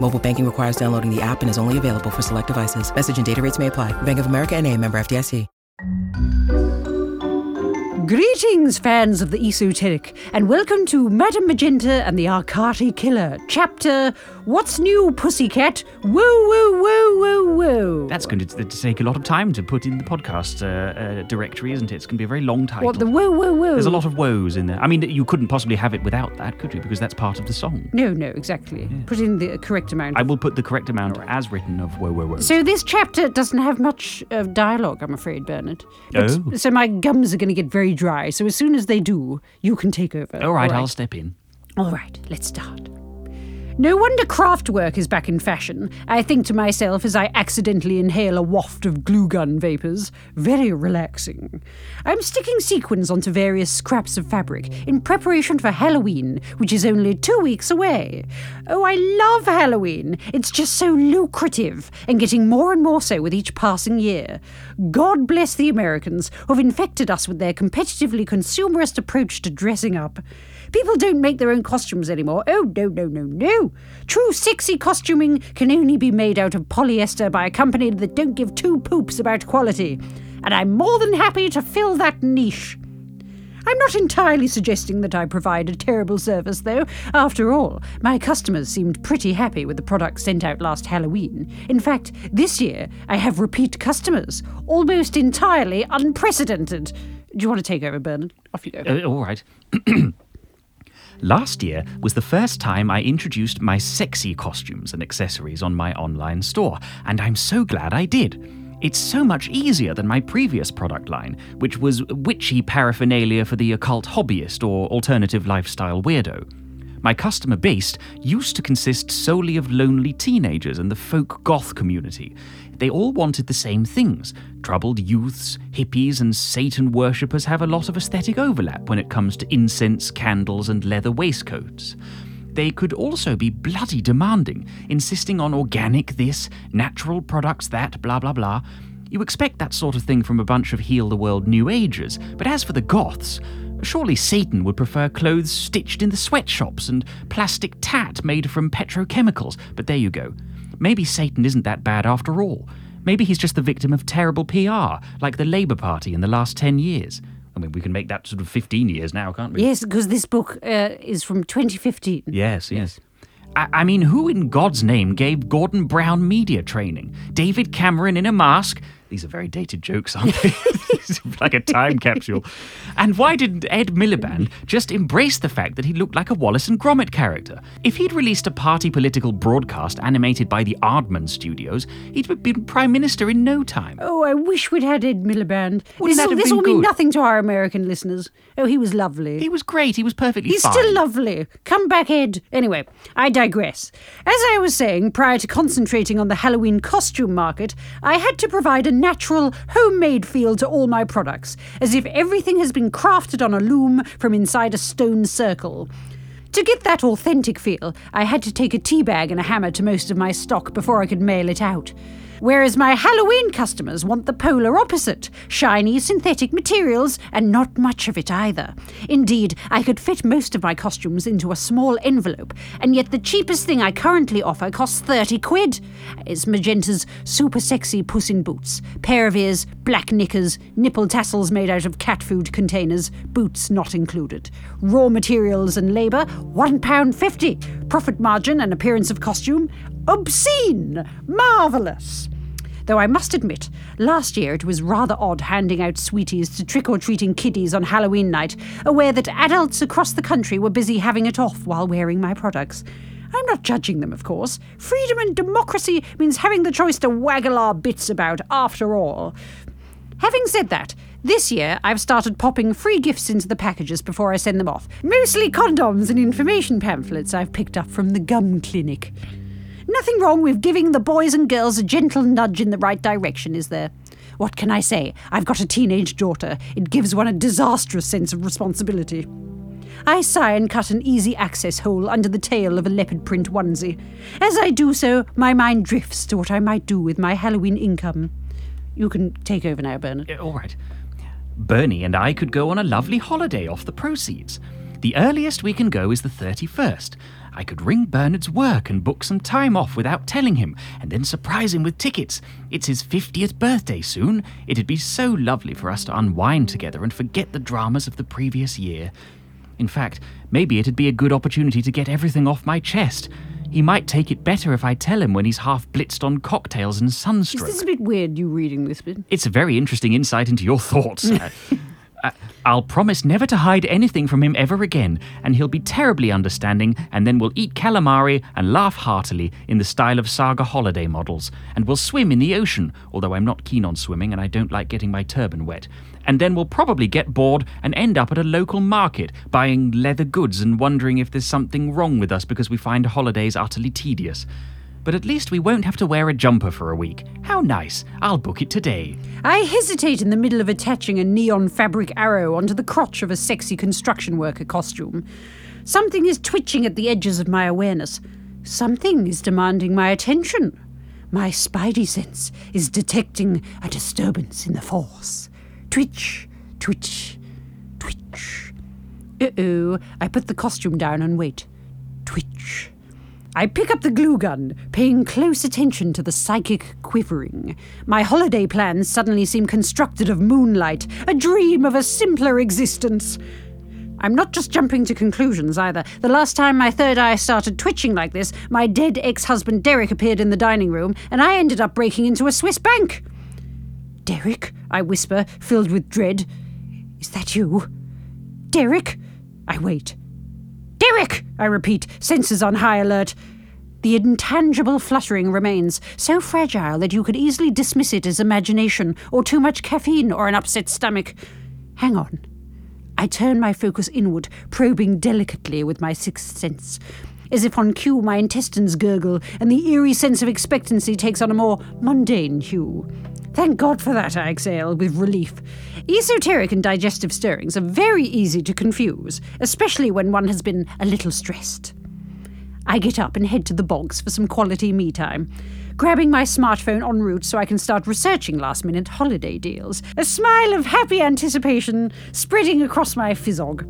Mobile banking requires downloading the app and is only available for select devices. Message and data rates may apply. Bank of America and a member FDIC. Greetings, fans of the esoteric, and welcome to Madame Magenta and the Arcati Killer, chapter What's New, Pussycat? Woo, woo, woo, woo, woo. That's going to, take a lot of time to put in the podcast uh, uh, directory, isn't it? It's going to be a very long title. What, the woo, woo, woo? There's a lot of woes in there. I mean, you couldn't possibly have it without that, could you? Because that's part of the song. No, no, exactly. Put in the correct amount. I will put the correct amount as written of woe, woe, woe. So this chapter doesn't have much of dialogue, I'm afraid, Bernard. Oh. So my gums are going to get very dry. So as soon as they do, you can take over. All right, I'll step in. All right, let's start. No wonder craft work is back in fashion, I think to myself as I accidentally inhale a waft of glue gun vapours. Very relaxing. I'm sticking sequins onto various scraps of fabric in preparation for Halloween, which is only two weeks away. Oh, I love Halloween. It's just so lucrative, and getting more and more so with each passing year. God bless the Americans who've infected us with their competitively consumerist approach to dressing up. People don't make their own costumes anymore. Oh, no, no, no, no. True sexy costuming can only be made out of polyester by a company that don't give two poops about quality. And I'm more than happy to fill that niche. I'm not entirely suggesting that I provide a terrible service, though. After all, my customers seemed pretty happy with the products sent out last Halloween. In fact, this year I have repeat customers, almost entirely unprecedented. Do you want to take over, Bernard? Off you go. Uh, all right. Last year was the first time I introduced my sexy costumes and accessories on my online store, and I'm so glad I did. It's so much easier than my previous product line, which was witchy paraphernalia for the occult hobbyist or alternative lifestyle weirdo. My customer base used to consist solely of lonely teenagers and the folk goth community. They all wanted the same things. Troubled youths, hippies, and Satan worshippers have a lot of aesthetic overlap when it comes to incense, candles, and leather waistcoats. They could also be bloody demanding, insisting on organic this, natural products that, blah blah blah. You expect that sort of thing from a bunch of heal the world New Agers, but as for the Goths, surely Satan would prefer clothes stitched in the sweatshops and plastic tat made from petrochemicals. But there you go. Maybe Satan isn't that bad after all. Maybe he's just the victim of terrible PR, like the Labour Party in the last 10 years. I mean, we can make that sort of 15 years now, can't we? Yes, because this book uh, is from 2015. Yes, yes. I, I mean, who in God's name gave Gordon Brown media training? David Cameron in a mask? These are very dated jokes, aren't they? Like a time capsule. And why didn't Ed Miliband just embrace the fact that he looked like a Wallace and Gromit character? If he'd released a party political broadcast animated by the Aardman Studios, he'd have been Prime Minister in no time. Oh, I wish we'd had Ed Miliband. Wouldn't this that have this will mean nothing to our American listeners. Oh, he was lovely. He was great. He was perfectly He's fine. still lovely. Come back, Ed. Anyway, I digress. As I was saying, prior to concentrating on the Halloween costume market, I had to provide a natural, homemade feel to all my products, as if everything has been crafted on a loom from inside a stone circle. To get that authentic feel, I had to take a tea bag and a hammer to most of my stock before I could mail it out. Whereas my Halloween customers want the polar opposite shiny synthetic materials and not much of it either. Indeed, I could fit most of my costumes into a small envelope, and yet the cheapest thing I currently offer costs 30 quid. It's Magenta's super sexy Puss in Boots, pair of ears, black knickers, nipple tassels made out of cat food containers, boots not included. Raw materials and labour, £1.50. Profit margin and appearance of costume, obscene, marvellous. though I must admit, last year it was rather odd handing out sweeties to trick or treating kiddies on Halloween night, aware that adults across the country were busy having it off while wearing my products. I'm not judging them, of course. Freedom and democracy means having the choice to waggle our bits about, after all. Having said that, this year I've started popping free gifts into the packages before I send them off. Mostly condoms and information pamphlets I've picked up from the gum clinic. Nothing wrong with giving the boys and girls a gentle nudge in the right direction, is there? What can I say? I've got a teenage daughter. It gives one a disastrous sense of responsibility. I sigh and cut an easy access hole under the tail of a leopard print onesie. As I do so, my mind drifts to what I might do with my Halloween income. You can take over now, Bernard. All right. Bernie and I could go on a lovely holiday off the proceeds. The earliest we can go is the 31st. I could ring Bernard's work and book some time off without telling him, and then surprise him with tickets. It's his 50th birthday soon. It'd be so lovely for us to unwind together and forget the dramas of the previous year. In fact, maybe it'd be a good opportunity to get everything off my chest. He might take it better if I tell him when he's half blitzed on cocktails and Is sunstroke. this is a bit weird, you reading this bit? It's a very interesting insight into your thoughts. I'll promise never to hide anything from him ever again, and he'll be terribly understanding, and then we'll eat calamari and laugh heartily in the style of saga holiday models, and we'll swim in the ocean, although I'm not keen on swimming and I don't like getting my turban wet. And then we'll probably get bored and end up at a local market, buying leather goods and wondering if there's something wrong with us because we find holidays utterly tedious. But at least we won't have to wear a jumper for a week. How nice! I'll book it today. I hesitate in the middle of attaching a neon fabric arrow onto the crotch of a sexy construction worker costume. Something is twitching at the edges of my awareness. Something is demanding my attention. My spidey sense is detecting a disturbance in the force. Twitch, twitch, twitch. Uh oh, I put the costume down and wait. Twitch. I pick up the glue gun, paying close attention to the psychic quivering. My holiday plans suddenly seem constructed of moonlight, a dream of a simpler existence. I'm not just jumping to conclusions either. The last time my third eye started twitching like this, my dead ex husband Derek appeared in the dining room, and I ended up breaking into a Swiss bank. Derek, I whisper, filled with dread. Is that you? Derek? I wait. Derek! I repeat, senses on high alert. The intangible fluttering remains, so fragile that you could easily dismiss it as imagination, or too much caffeine, or an upset stomach. Hang on. I turn my focus inward, probing delicately with my sixth sense. As if on cue, my intestines gurgle, and the eerie sense of expectancy takes on a more mundane hue. Thank God for that, I exhale with relief. Esoteric and digestive stirrings are very easy to confuse, especially when one has been a little stressed. I get up and head to the bogs for some quality me time, grabbing my smartphone en route so I can start researching last minute holiday deals, a smile of happy anticipation spreading across my physog.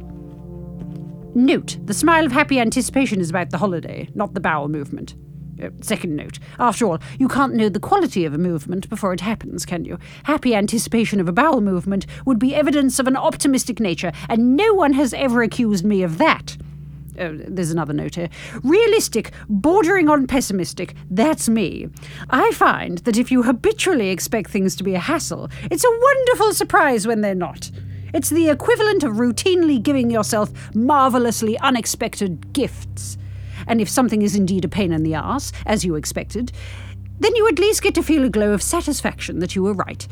Note, the smile of happy anticipation is about the holiday, not the bowel movement. Uh, second note. After all, you can't know the quality of a movement before it happens, can you? Happy anticipation of a bowel movement would be evidence of an optimistic nature, and no one has ever accused me of that. Uh, there's another note here. Realistic, bordering on pessimistic, that's me. I find that if you habitually expect things to be a hassle, it's a wonderful surprise when they're not. It's the equivalent of routinely giving yourself marvelously unexpected gifts. And if something is indeed a pain in the ass, as you expected, then you at least get to feel a glow of satisfaction that you were right.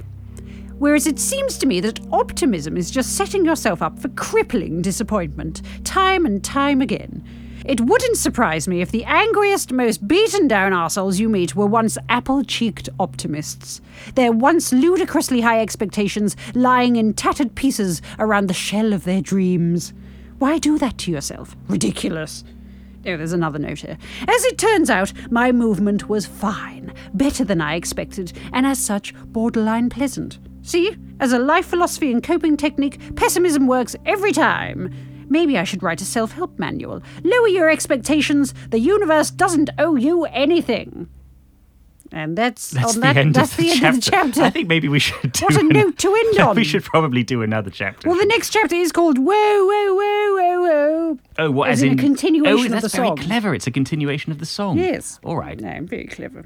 Whereas it seems to me that optimism is just setting yourself up for crippling disappointment, time and time again. It wouldn't surprise me if the angriest, most beaten down arseholes you meet were once apple cheeked optimists. Their once ludicrously high expectations lying in tattered pieces around the shell of their dreams. Why do that to yourself? Ridiculous. Oh, there's another note here. As it turns out, my movement was fine, better than I expected, and as such, borderline pleasant. See, as a life philosophy and coping technique, pessimism works every time. Maybe I should write a self help manual. Lower your expectations, the universe doesn't owe you anything. And that's, That's on the that, end, that's of the, the end chapter. of the chapter. I think maybe we should do What a an- note to end on. We should probably do another chapter. well, the next chapter is called Whoa, Whoa, Whoa, Whoa, Whoa. oh, what? as As, in a continuation oh, of that's the very song. clever. It's a continuation of the song. Yes. All right. No, I'm very clever.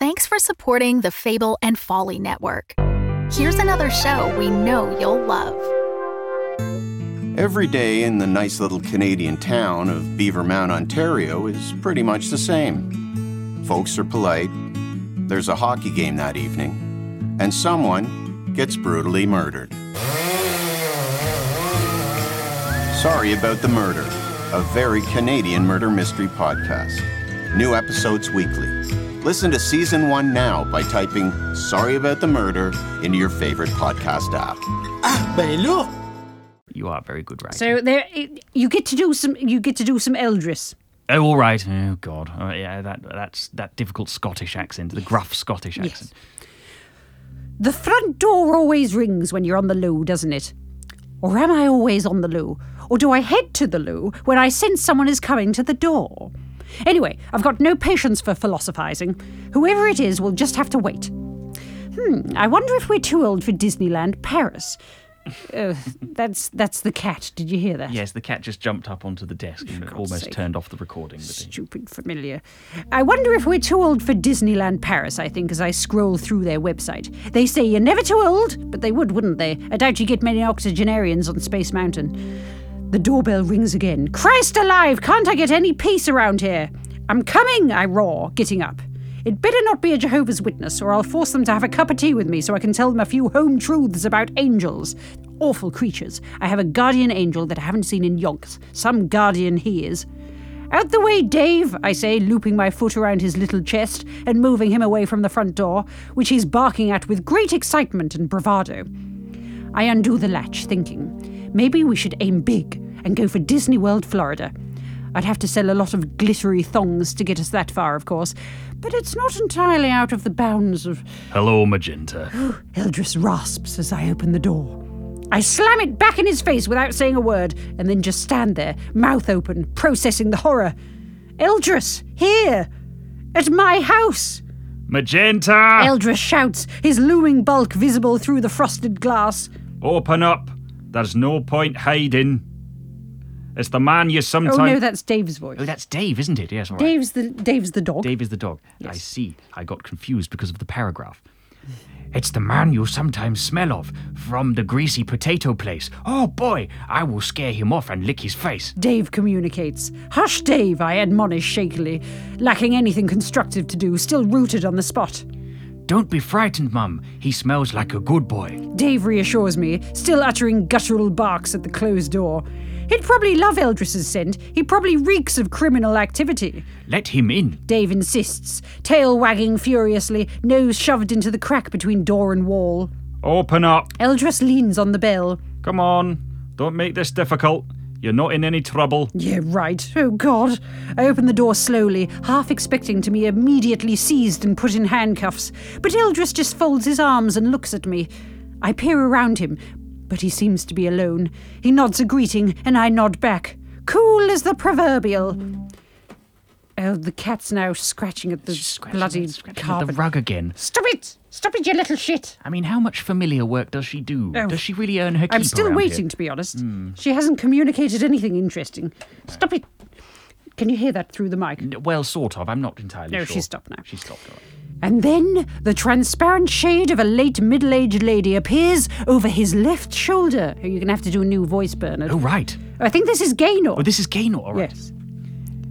Thanks for supporting the Fable and Folly Network. Here's another show we know you'll love. Every day in the nice little Canadian town of Beavermount, Ontario is pretty much the same. Folks are polite, there's a hockey game that evening, and someone gets brutally murdered. Sorry about the murder, a very Canadian murder mystery podcast. New episodes weekly. Listen to season one now by typing Sorry About the Murder into your favorite podcast app. Ah, ben là, You are very good, right? So there, you get to do some. You get to do some Eldris. oh, all right. Oh God. Oh, yeah, that that's that difficult Scottish accent, the gruff Scottish accent. Yes. The front door always rings when you're on the loo, doesn't it? Or am I always on the loo? Or do I head to the loo when I sense someone is coming to the door? Anyway, I've got no patience for philosophizing. Whoever it is will just have to wait. Hmm, I wonder if we're too old for Disneyland Paris. Uh, that's that's the cat. Did you hear that? Yes, the cat just jumped up onto the desk and almost sake. turned off the recording. Stupid familiar. I wonder if we're too old for Disneyland Paris, I think, as I scroll through their website. They say you're never too old, but they would, wouldn't they? I doubt you get many octogenarians on Space Mountain. The doorbell rings again. Christ alive, can't I get any peace around here? I'm coming, I roar, getting up. It better not be a Jehovah's Witness, or I'll force them to have a cup of tea with me so I can tell them a few home truths about angels. Awful creatures. I have a guardian angel that I haven't seen in yonks. Some guardian he is. Out the way, Dave, I say, looping my foot around his little chest and moving him away from the front door, which he's barking at with great excitement and bravado. I undo the latch, thinking, maybe we should aim big and go for Disney World, Florida. I'd have to sell a lot of glittery thongs to get us that far, of course, but it's not entirely out of the bounds of. Hello, Magenta. Eldris rasps as I open the door. I slam it back in his face without saying a word, and then just stand there, mouth open, processing the horror. Eldris, here! At my house! Magenta! Eldris shouts, his looming bulk visible through the frosted glass. Open up. There's no point hiding. It's the man you sometimes. Oh no, that's Dave's voice. Oh, that's Dave, isn't it? Yes, all right. Dave's the Dave's the dog. Dave is the dog. I see. I got confused because of the paragraph. It's the man you sometimes smell of from the greasy potato place. Oh boy, I will scare him off and lick his face. Dave communicates. Hush, Dave, I admonish shakily, lacking anything constructive to do, still rooted on the spot. Don't be frightened, Mum. He smells like a good boy. Dave reassures me, still uttering guttural barks at the closed door. He'd probably love Eldris's scent. He probably reeks of criminal activity. Let him in. Dave insists, tail wagging furiously, nose shoved into the crack between door and wall. Open up. Eldris leans on the bell. Come on. Don't make this difficult. You're not in any trouble. Yeah, right. Oh, God. I open the door slowly, half expecting to be immediately seized and put in handcuffs. But Eldris just folds his arms and looks at me. I peer around him, but he seems to be alone. He nods a greeting, and I nod back. Cool as the proverbial. Oh, the cat's now scratching at the Scratching- bloody scratching at carpet. the rug again. Stop it! Stop it, you little shit! I mean, how much familiar work does she do? Oh. Does she really earn her keep I'm still around waiting, here? Hmm. to be honest. She hasn't communicated anything interesting. Stop it! Can you hear that through the mic? N- Well, sort of. I'm not entirely No, sure. she's stopped now. She's stopped. all right. And then the transparent shade of a late middle aged lady appears over his left shoulder. You're going to have to do a new voice, Bernard. Oh, right. I think this is Gaynor. Oh, this is Gaynor. All right. Yes.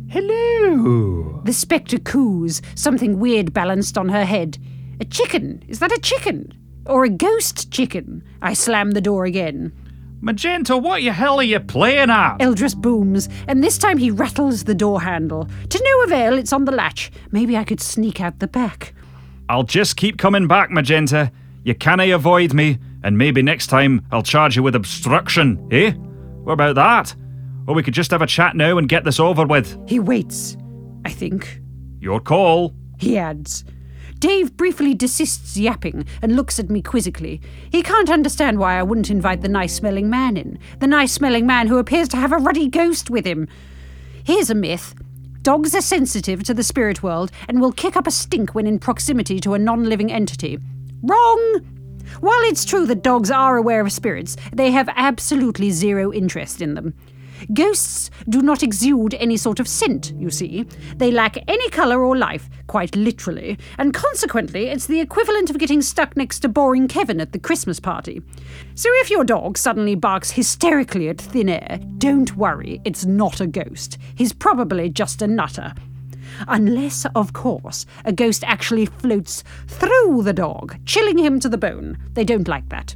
Hello. The spectre coos, something weird balanced on her head. A chicken? Is that a chicken? Or a ghost chicken? I slam the door again. Magenta, what the hell are you playing at? Eldris booms, and this time he rattles the door handle. To no avail, it's on the latch. Maybe I could sneak out the back. I'll just keep coming back, Magenta. You canna avoid me, and maybe next time I'll charge you with obstruction, eh? What about that? Or we could just have a chat now and get this over with. He waits, I think. Your call. He adds, Dave briefly desists yapping and looks at me quizzically. He can't understand why I wouldn't invite the nice smelling man in. The nice smelling man who appears to have a ruddy ghost with him. Here's a myth. Dogs are sensitive to the spirit world and will kick up a stink when in proximity to a non living entity. Wrong! While it's true that dogs are aware of spirits, they have absolutely zero interest in them. Ghosts do not exude any sort of scent, you see. They lack any colour or life, quite literally, and consequently, it's the equivalent of getting stuck next to boring Kevin at the Christmas party. So if your dog suddenly barks hysterically at thin air, don't worry, it's not a ghost. He's probably just a nutter. Unless, of course, a ghost actually floats through the dog, chilling him to the bone. They don't like that.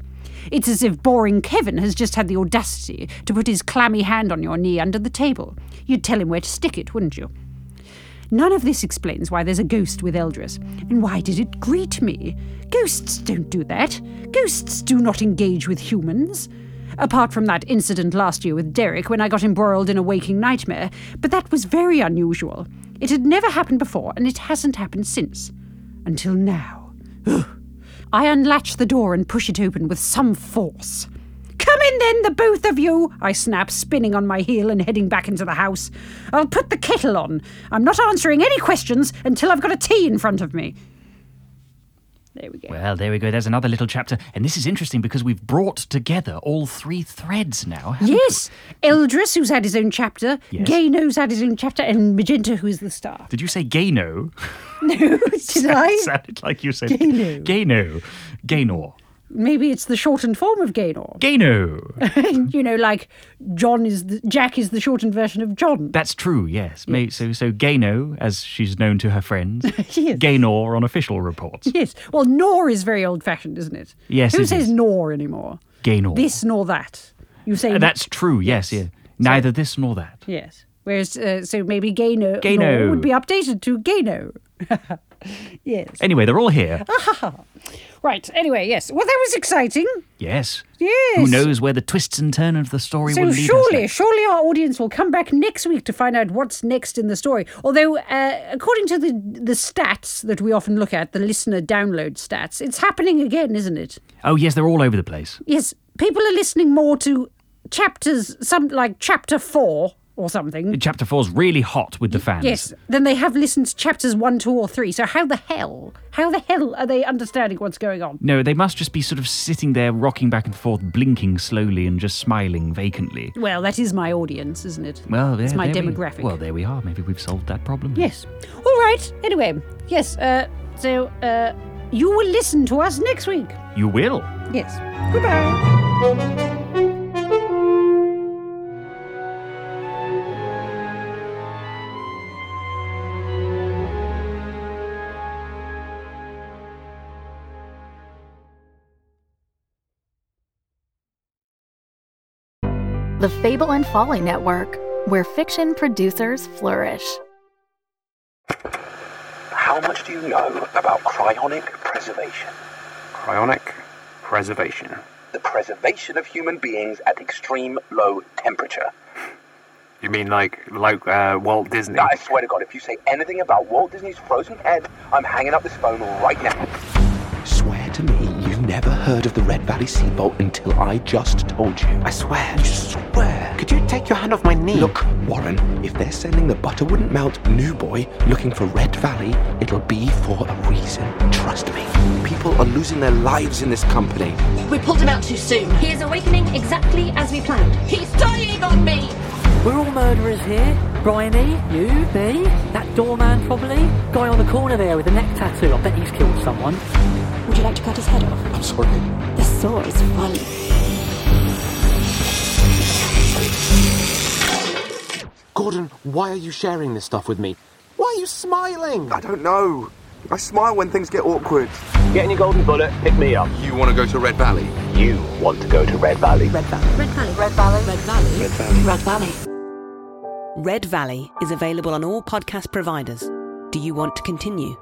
It's as if boring Kevin has just had the audacity to put his clammy hand on your knee under the table. You'd tell him where to stick it, wouldn't you? None of this explains why there's a ghost with Eldris. And why did it greet me? Ghosts don't do that. Ghosts do not engage with humans. Apart from that incident last year with Derek when I got embroiled in a waking nightmare, but that was very unusual. It had never happened before, and it hasn't happened since. Until now. Ugh. I unlatch the door and push it open with some force. Come in then, the both of you, I snap, spinning on my heel and heading back into the house. I'll put the kettle on. I'm not answering any questions until I've got a tea in front of me. There we go. Well, there we go. There's another little chapter. And this is interesting because we've brought together all three threads now. haven't we? Yes, Eldris, who's had his own chapter, Yes. Gayno's had his own chapter, and Magenta, who is the star. Did you say Gayno? No, did I? sounded like you said Gayno. Gayno. Gaynor. Maybe it's the shortened form of Gaynor. Gayno. you know, like John is the, Jack is the shortened version of John. That's true, yes. May, so, so Gayno, as she's known to her friends. Yes. Gaynor on official reports. Yes. Well, nor is very old fashioned, isn't it? Yes, Who it says is. nor anymore? Gaynor. This nor that. You say Uh, That's true, yes, yeah. Neither this nor that. Yes. Whereas, uh, so maybe Gayno Gayno. would be updated to Gayno. yes. Anyway, they're all here. Right. Anyway, yes. Well, that was exciting. Yes. Yes. Who knows where the twists and turns of the story will So lead us surely, next. surely our audience will come back next week to find out what's next in the story. Although, uh, according to the the stats that we often look at, the listener download stats, it's happening again, isn't it? Oh, yes, they're all over the place. Yes, people are listening more to chapters, some like chapter four or something. Chapter four's really hot with the fans. Yes, than they have listened to chapters one, two, or three. So how the hell, how the hell are they understanding what's going on? No, they must just be sort of sitting there, rocking back and forth, blinking slowly and just smiling vacantly. Well, that is my audience, isn't it? Well, it's my there we- demographic. well, there we are. Maybe we've solved that problem. Yes. All right. Anyway, yes. Uh, so uh, you will listen to us next week. You will. Yes. Goodbye. The Fable and Folly Network, where fiction producers flourish. How much do you know about cryonic preservation? Cryonic preservation. The preservation of human beings at extreme low temperature. You mean like like uh, Walt Disney? I swear to God, if you say anything about Walt Disney's frozen head, I'm hanging up this phone right now. Never heard of the Red Valley Seabolt until I just told you. I swear. You swear. Could you take your hand off my knee? Look, Warren, if they're sending the butter wouldn't melt new boy looking for Red Valley, it'll be for a reason. Trust me. People are losing their lives in this company. We pulled him out too soon. He is awakening exactly as we planned. He's dying on me! We're all murderers here. Bryony, you, me, that doorman probably. Guy on the corner there with the neck tattoo. I bet he's killed someone. Would you like to cut his head off? I'm sorry. The saw is funny. Gordon, why are you sharing this stuff with me? Why are you smiling? I don't know. I smile when things get awkward. Get in your golden bullet, pick me up. You want to go to Red Valley? You want to go to Red Valley. Red Valley. Red Valley. Red Valley. Red Valley. Red Valley. Red Valley. Red Valley is available on all podcast providers. Do you want to continue?